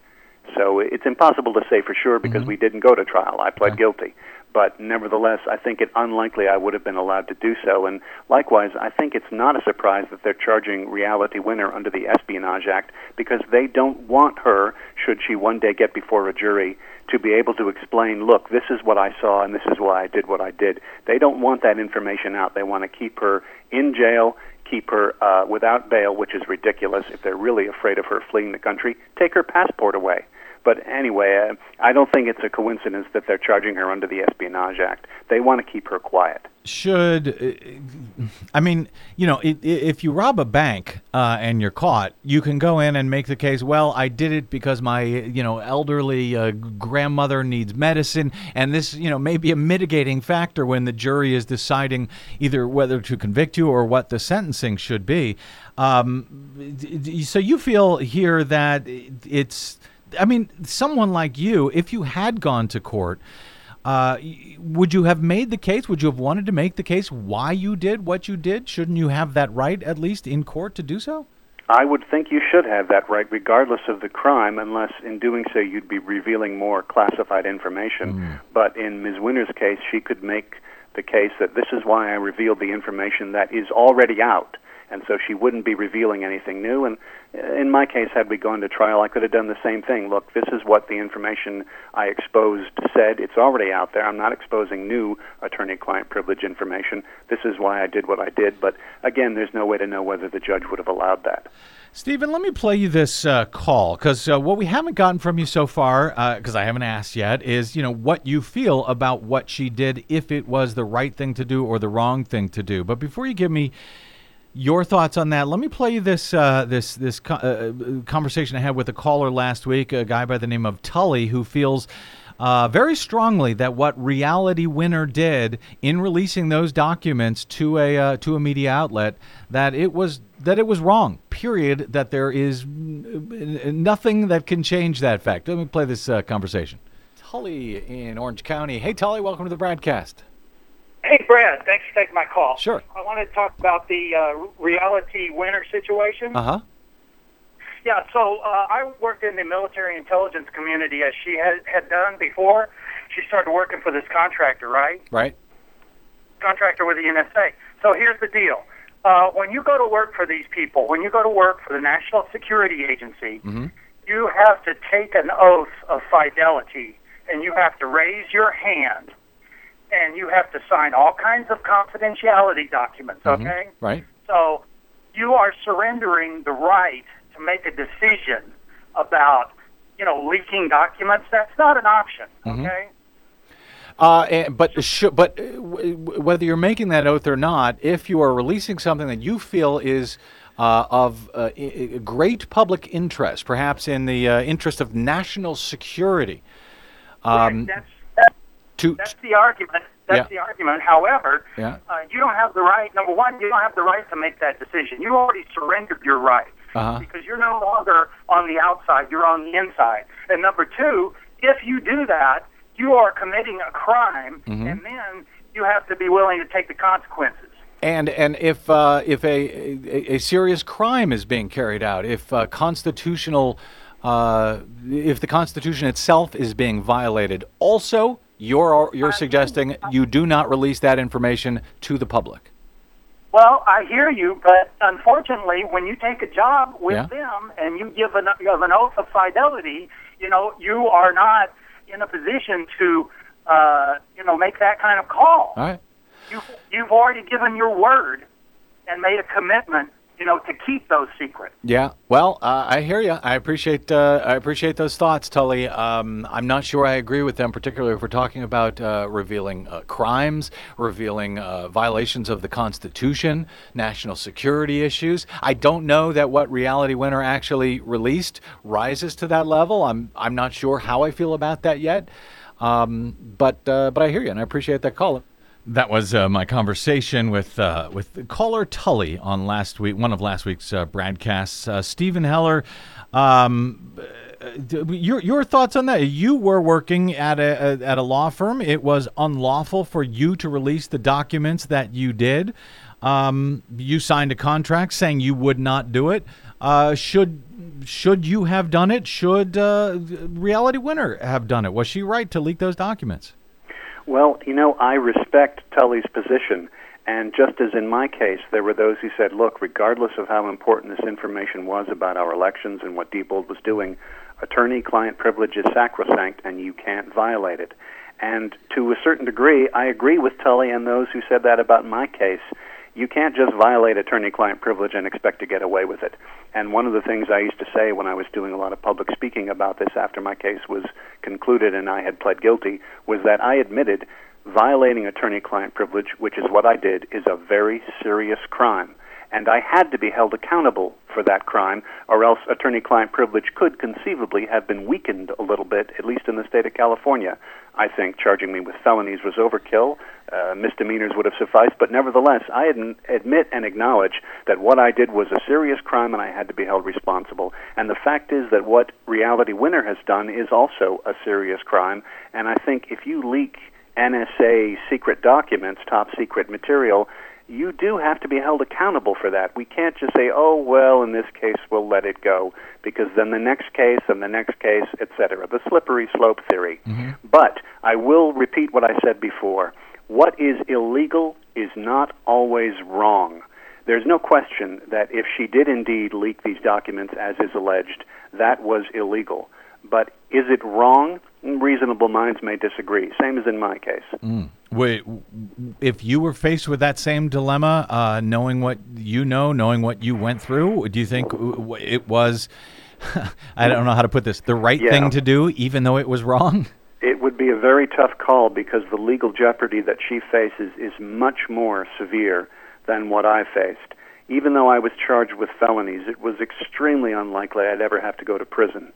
So it's impossible to say for sure because Mm-hmm. we didn't go to trial. I pled guilty. But nevertheless, I think it unlikely I would have been allowed to do so. And likewise, I think it's not a surprise that they're charging Reality Winner under the Espionage Act because they don't want her, should she one day get before a jury, to be able to explain, look, this is what I saw and this is why I did what I did. They don't want that information out. They want to keep her in jail, keep her uh, without bail, which is ridiculous if they're really afraid of her fleeing the country. Take her passport away. But anyway, uh, I don't think it's a coincidence that they're charging her under the Espionage Act. They want to keep her quiet. should uh, I mean, you know, if you rob a bank uh, and you're caught, you can go in and make the case. Well, I did it because my you know elderly uh, grandmother needs medicine, and this you know may be a mitigating factor when the jury is deciding either whether to convict you or what the sentencing should be. Um, so you feel here that it's. I mean, someone like you, if you had gone to court. Uh, would you have made the case? Would you have wanted to make the case why you did what you did? Shouldn't you have that right, at least in court, to do so? I would think you should have that right, regardless of the crime, unless in doing so you'd be revealing more classified information. But in Ms. Winner's case, she could make the case that this is why I revealed the information that is already out. And so she wouldn't be revealing anything new. And in my case, had we gone to trial, I could have done the same thing. Look, this is what the information I exposed said. It's already out there. I'm not exposing new attorney client privilege information. This is why I did what I did. But again, there's no way to know whether the judge would have allowed that. Stephen, let me play you this uh, call because uh, what we haven't gotten from you so far, because I haven't asked yet, is you know what you feel about what she did, if it was the right thing to do or the wrong thing to do. But before you give me your thoughts on that, let me play you this uh, this this co- uh, conversation I had with a caller last week, a guy by the name of Tully, who feels. Uh, very strongly that what Reality Winner did in releasing those documents to a uh, to a media outlet that it was that it was wrong. Period. That there is nothing that can change that fact. Let me play this uh, conversation. Tully in Orange County. Hey Tully, welcome to the broadcast. Hey, Brad. Thanks for taking my call. Sure. I wanted to talk about the uh, reality winner situation. Uh huh. Yeah, so uh, I worked in the military intelligence community as she had, had done before. She started working for this contractor, right? Right. Contractor with the NSA. So here's the deal. Uh, when you go to work for these people, when you go to work for the National Security Agency, you have to take an oath of fidelity and you have to raise your hand and you have to sign all kinds of confidentiality documents, okay? Right. So you are surrendering the right to make a decision about, you know, leaking documents. That's not an option, okay? Uh, and, but sh- but uh, w- w- whether you're making that oath or not, if you are releasing something that you feel is uh, of uh, I- great public interest, perhaps in the uh, interest of national security, um, Right, that's, to that's the argument. That's Yeah. the argument. However, Yeah. uh, you don't have the right, number one, you don't have the right to make that decision. You already surrendered your right Uh-huh. because you're no longer on the outside, you're on the inside. And number two, if you do that, you are committing a crime, Mm-hmm. and then you have to be willing to take the consequences. and and if uh, if a, a a serious crime is being carried out, if uh, constitutional uh, if the Constitution itself is being violated, also you're you're suggesting you do not release that information to the public. Well, I hear you, but unfortunately, when you take a job with Yeah. them and you give an, you have an oath of fidelity, you know, you are not in a position to, uh, you know, make that kind of call. All right. You've, you've already given your word and made a commitment, you know, to keep those secret. Yeah, well, uh, I hear you. I appreciate uh, I appreciate those thoughts, Tully. Um, I'm not sure I agree with them, particularly if we're talking about uh, revealing uh, crimes, revealing uh, violations of the Constitution, national security issues. I don't know that what Reality Winner actually released rises to that level. I'm I'm not sure how I feel about that yet. Um, but uh, but I hear you, and I appreciate that call. That was uh, my conversation with uh, with caller Tully on last week, one of last week's uh, broadcasts. Uh, Stephen Heller, um, uh, your your thoughts on that? You were working at a, a, at a law firm. It was unlawful for you to release the documents that you did. Um, you signed a contract saying you would not do it. Uh, should should you have done it? Should Reality Winner have done it? Was she right to leak those documents? Well, you know, I respect Tully's position. And just as in my case, there were those who said, look, regardless of how important this information was about our elections and what Diebold was doing, attorney client privilege is sacrosanct and you can't violate it. And to a certain degree, I agree with Tully and those who said that about my case you can't just violate attorney client privilege and expect to get away with it. And one of the things I used to say when I was doing a lot of public speaking about this after my case was concluded and I had pled guilty was that I admitted violating attorney client privilege, which is what I did, is a very serious crime. And I had to be held accountable for that crime, or else attorney client privilege could conceivably have been weakened a little bit, at least in the state of California. I think charging me with felonies was overkill. Uh, misdemeanors would have sufficed, but nevertheless, I admit and acknowledge that what I did was a serious crime and I had to be held responsible. And the fact is that what Reality Winner has done is also a serious crime. And I think if you leak NSA secret documents, top secret material, you do have to be held accountable for that. We can't just say, "Oh, well, in this case we'll let it go," because then the next case and the next case, etc. The slippery slope theory. Mm-hmm. But I will repeat what I said before. What is illegal is not always wrong. There's no question that if she did indeed leak these documents as is alleged, that was illegal. But is it wrong? Reasonable minds may disagree. Same as in my case. Mm. Wait, if you were faced with that same dilemma, uh, knowing what you know, knowing what you went through, do you think it was? I don't know how to put this. The right yeah. thing to do, even though it was wrong. It would be a very tough call because the legal jeopardy that she faces is much more severe than what I faced. Even though I was charged with felonies, it was extremely unlikely I'd ever have to go to prison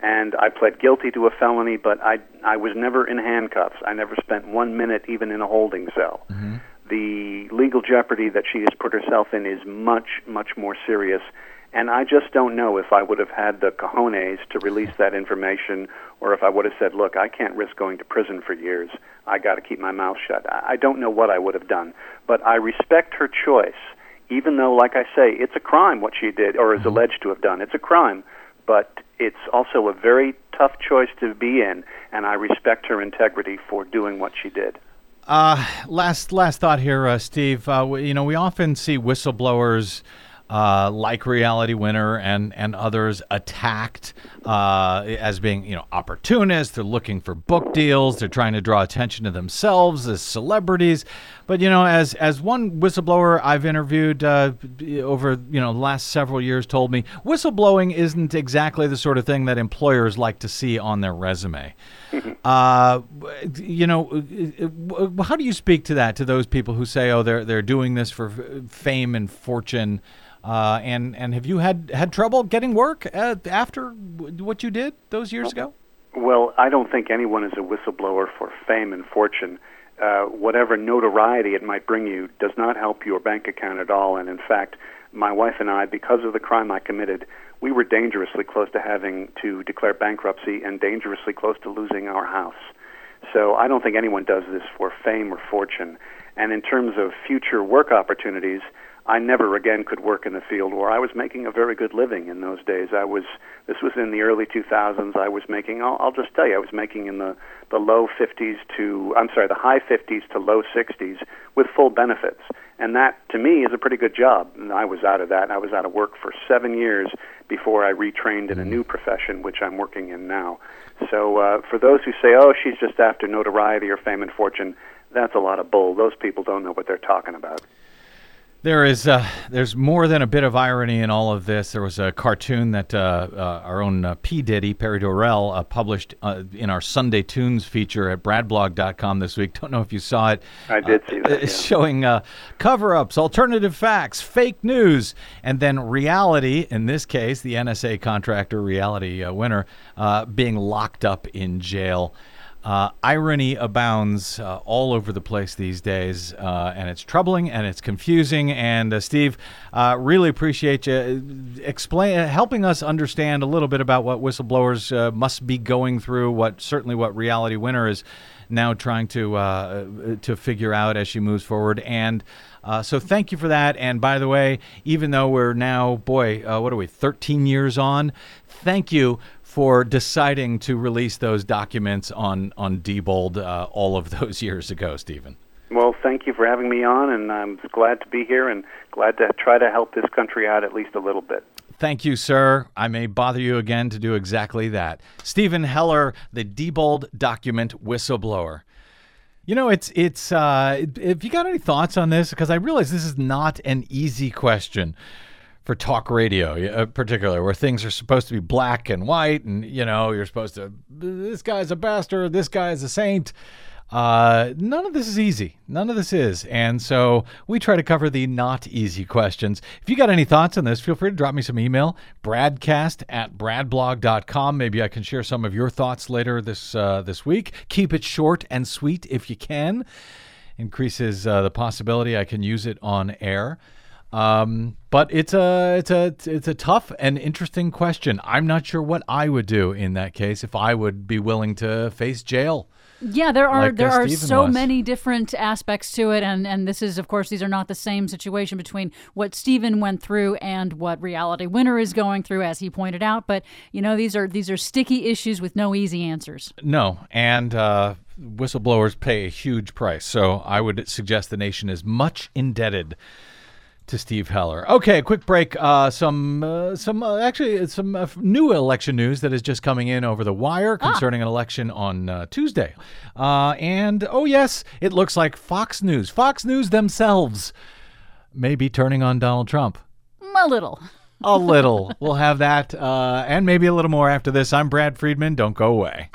and I pled guilty to a felony, but I I was never in handcuffs. I never spent one minute even in a holding cell. Mm-hmm. The legal jeopardy that she has put herself in is much much more serious, and I just don't know if I would have had the cojones to release that information, or if I would have said, "Look, I can't risk going to prison for years. I got to keep my mouth shut." I don't know what I would have done, but I respect her choice. Even though, like I say, it's a crime what she did or is mm-hmm. alleged to have done. It's a crime, but it's also a very tough choice to be in, and I respect her integrity for doing what she did. Uh, last last thought here, uh, Steve. Uh, you know, we often see whistleblowers uh, like Reality Winner and and others attacked uh, as being you know opportunists. They're looking for book deals. They're trying to draw attention to themselves as celebrities. But you know, as as one whistleblower I've interviewed uh, over you know the last several years told me, whistleblowing isn't exactly the sort of thing that employers like to see on their resume. Uh, you know, how do you speak to that to those people who say, "Oh, they're they're doing this for fame and fortune"? Uh, and and have you had had trouble getting work uh, after what you did those years ago? Well, I don't think anyone is a whistleblower for fame and fortune. Uh, whatever notoriety it might bring you does not help your bank account at all. And in fact, my wife and I, because of the crime I committed, we were dangerously close to having to declare bankruptcy and dangerously close to losing our house. So I don't think anyone does this for fame or fortune. And in terms of future work opportunities, I never again could work in the field where I was making a very good living in those days. I was this was in the early 2000s. I was making I'll, I'll just tell you I was making in the the low 50s to I'm sorry the high 50s to low 60s with full benefits, and that to me is a pretty good job. And I was out of that. I was out of work for seven years before I retrained in a new profession, which I'm working in now. So uh, for those who say, "Oh, she's just after notoriety or fame and fortune," that's a lot of bull. Those people don't know what they're talking about. There is uh, there's more than a bit of irony in all of this. There was a cartoon that uh, uh, our own uh, P Diddy Perry Dorrell uh, published uh, in our Sunday Tunes feature at bradblog.com this week. Don't know if you saw it. I did see that. It's yeah. showing uh, cover-ups, alternative facts, fake news, and then reality. In this case, the NSA contractor, reality uh, winner, uh, being locked up in jail. Uh, irony abounds uh, all over the place these days, uh, and it's troubling and it's confusing. And uh, Steve, uh, really appreciate you explain helping us understand a little bit about what whistleblowers uh, must be going through. What certainly what Reality Winner is now trying to uh, to figure out as she moves forward. And uh, so, thank you for that. And by the way, even though we're now, boy, uh, what are we, 13 years on? Thank you for deciding to release those documents on on Diebold uh, all of those years ago, Stephen. Well, thank you for having me on, and I'm glad to be here and glad to try to help this country out at least a little bit. Thank you, sir. I may bother you again to do exactly that. Stephen Heller, the Diebold document whistleblower. You know, it's it's. Uh, if you got any thoughts on this, because I realize this is not an easy question for talk radio, uh, particularly where things are supposed to be black and white, and you know, you're supposed to. This guy's a bastard. This guy is a saint. Uh, none of this is easy. None of this is. And so we try to cover the not easy questions. If you got any thoughts on this, feel free to drop me some email, bradcast at bradblog.com. Maybe I can share some of your thoughts later this, uh, this week. Keep it short and sweet if you can. Increases uh, the possibility I can use it on air. Um, but it's a it's a it's a tough and interesting question. I'm not sure what I would do in that case if I would be willing to face jail. Yeah, there are Like, there are Stephen so was. many different aspects to it, and and this is of course these are not the same situation between what Stephen went through and what Reality Winner is going through, as he pointed out. But you know these are these are sticky issues with no easy answers. No, and uh, whistleblowers pay a huge price. So I would suggest the nation is much indebted to Steve Heller. Okay, a quick break. Uh, some uh, some uh, actually some uh, new election news that is just coming in over the wire concerning an election on uh, Tuesday. Uh, and oh yes, it looks like Fox News, Fox News themselves, may be turning on Donald Trump. A little. A little. we'll have that uh, and maybe a little more after this. I'm Brad Friedman. Don't go away.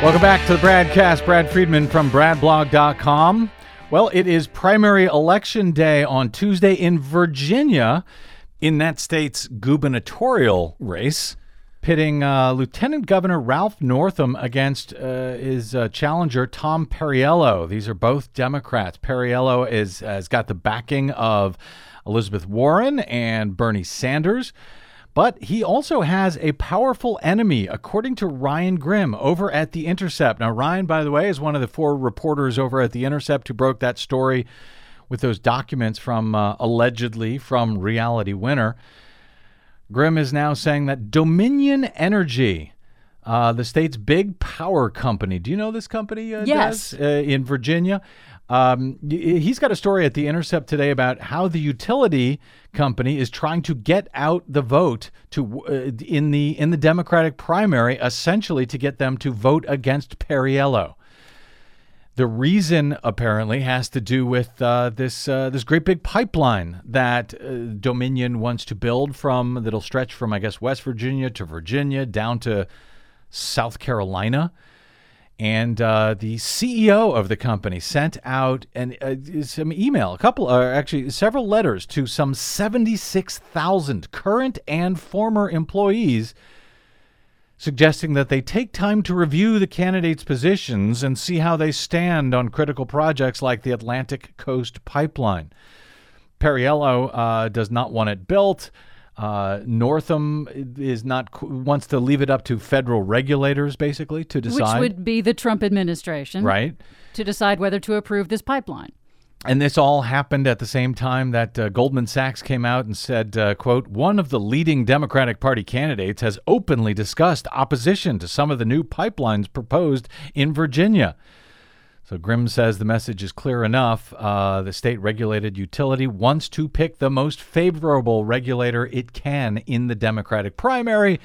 Welcome back to the broadcast. Brad Friedman from BradBlog.com. Well, it is primary election day on Tuesday in Virginia, in that state's gubernatorial race, pitting uh, Lieutenant Governor Ralph Northam against uh, his uh, challenger Tom Perriello. These are both Democrats. Perriello is has got the backing of Elizabeth Warren and Bernie Sanders. But he also has a powerful enemy, according to Ryan Grim over at The Intercept. Now, Ryan, by the way, is one of the four reporters over at The Intercept who broke that story with those documents from uh, allegedly from Reality Winner. Grim is now saying that Dominion Energy, uh, the state's big power company, do you know this company? Uh, Yes. Des? Uh, in Virginia. Um, he's got a story at The Intercept today about how the utility company is trying to get out the vote to uh, in the in the Democratic primary, essentially to get them to vote against Perriello. The reason apparently has to do with uh, this uh, this great big pipeline that uh, Dominion wants to build from that'll stretch from I guess West Virginia to Virginia down to South Carolina. And uh, the CEO of the company sent out an, uh, some email, a couple, uh, actually several letters to some 76,000 current and former employees suggesting that they take time to review the candidates' positions and see how they stand on critical projects like the Atlantic Coast Pipeline. Perriello uh, does not want it built. Uh, Northam is not wants to leave it up to federal regulators, basically, to decide. Which would be the Trump administration, right? To decide whether to approve this pipeline. And this all happened at the same time that uh, Goldman Sachs came out and said, uh, quote, one of the leading Democratic Party candidates has openly discussed opposition to some of the new pipelines proposed in Virginia. So Grim says the message is clear enough. Uh, the state regulated utility wants to pick the most favorable regulator it can in the Democratic primary.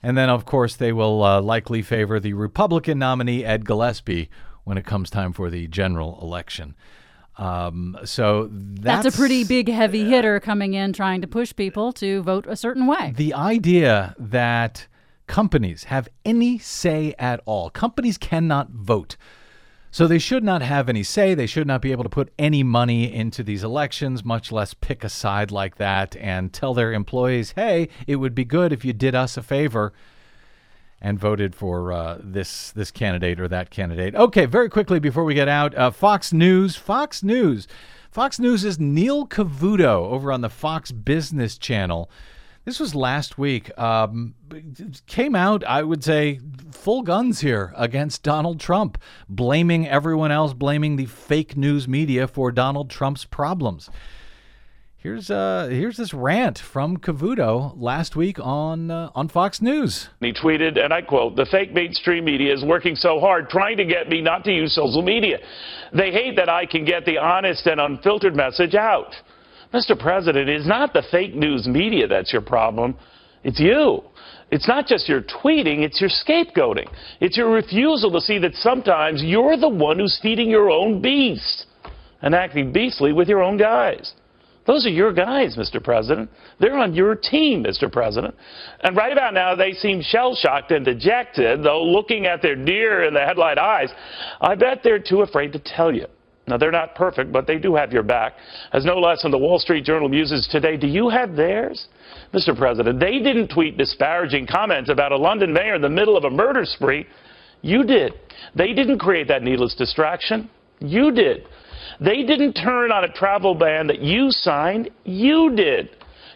And then, of course, they will uh, likely favor the Republican nominee, Ed Gillespie, when it comes time for the general election. Um, so that's, that's, a pretty big heavy hitter coming in trying to push people to vote a certain way. The idea that companies have any say at all, companies cannot vote. So they should not have any say. They should not be able to put any money into these elections, much less pick a side like that and tell their employees, hey, it would be good if you did us a favor and voted for uh, this this candidate or that candidate. Okay, very quickly before we get out, uh, Fox News. Fox News. Fox News is Neil Cavuto over on the Fox Business Channel this was last week. Um, came out, I would say, full guns here against Donald Trump, blaming everyone else, blaming the fake news media for Donald Trump's problems. Here's uh here's this rant from Cavuto last week on uh, on Fox News. He tweeted, and I quote: "The fake mainstream media is working so hard trying to get me not to use social media. They hate that I can get the honest and unfiltered message out." Mr. President, it's not the fake news media that's your problem. It's you. It's not just your tweeting, it's your scapegoating. It's your refusal to see that sometimes you're the one who's feeding your own beast and acting beastly with your own guys. Those are your guys, Mr. President. They're on your team, Mr. President. And right about now, they seem shell shocked and dejected, though looking at their deer in the headlight eyes, I bet they're too afraid to tell you. Now, they're not perfect, but they do have your back. As no less than the Wall Street Journal muses today, do you have theirs? Mr. President, they didn't tweet disparaging comments about a London mayor in the middle of a murder spree. You did. They didn't create that needless distraction. You did. They didn't turn on a travel ban that you signed. You did.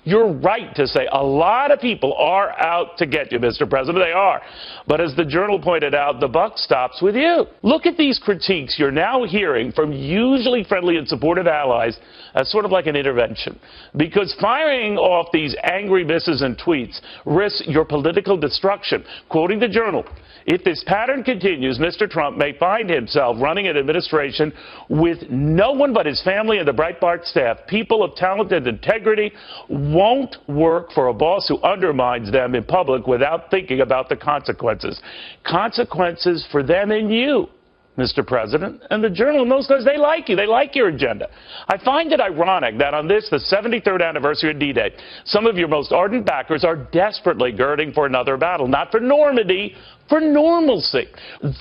You're right to say a lot of people are out to get you, Mr. President. They are. But as the journal pointed out, the buck stops with you. Look at these critiques you're now hearing from usually friendly and supportive allies as sort of like an intervention. Because firing off these angry misses and tweets risks your political destruction. Quoting the journal, if this pattern continues, Mr. Trump may find himself running an administration with no one but his family and the Breitbart staff, people of talent and integrity, won't work for a boss who undermines them in public without thinking about the consequences. Consequences for them and you. Mr. President, and the Journal knows because they like you. They like your agenda. I find it ironic that on this, the 73rd anniversary of D-Day, some of your most ardent backers are desperately girding for another battle, not for Normandy, for normalcy.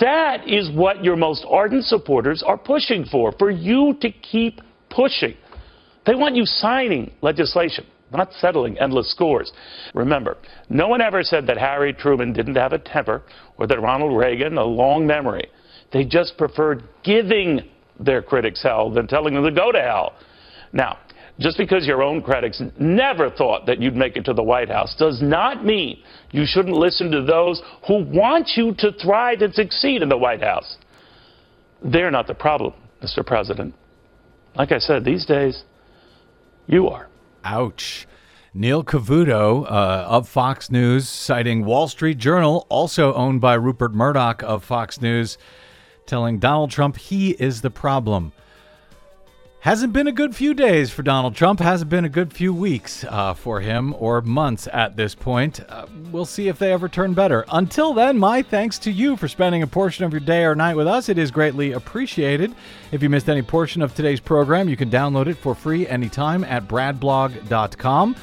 That is what your most ardent supporters are pushing for, for you to keep pushing. They want you signing legislation not settling endless scores. Remember, no one ever said that Harry Truman didn't have a temper or that Ronald Reagan a long memory. They just preferred giving their critics hell than telling them to go to hell. Now, just because your own critics never thought that you'd make it to the White House does not mean you shouldn't listen to those who want you to thrive and succeed in the White House. They're not the problem, Mr. President. Like I said, these days, you are. Ouch. Neil Cavuto uh, of Fox News, citing Wall Street Journal, also owned by Rupert Murdoch of Fox News telling Donald Trump he is the problem. Hasn't been a good few days for Donald Trump, hasn't been a good few weeks uh, for him, or months at this point. Uh, we'll see if they ever turn better. Until then, my thanks to you for spending a portion of your day or night with us. It is greatly appreciated. If you missed any portion of today's program, you can download it for free anytime at bradblog.com.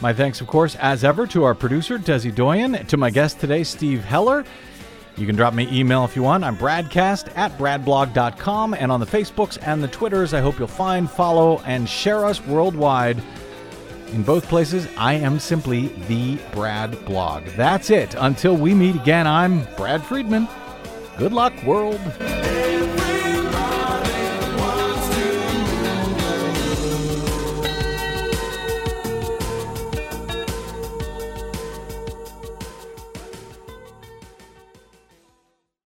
My thanks, of course, as ever, to our producer, Desi Doyen, to my guest today, Steve Heller. You can drop me email if you want. I'm bradcast at bradblog.com and on the Facebooks and the Twitters. I hope you'll find, follow, and share us worldwide. In both places, I am simply the Brad Blog. That's it. Until we meet again, I'm Brad Friedman. Good luck, world.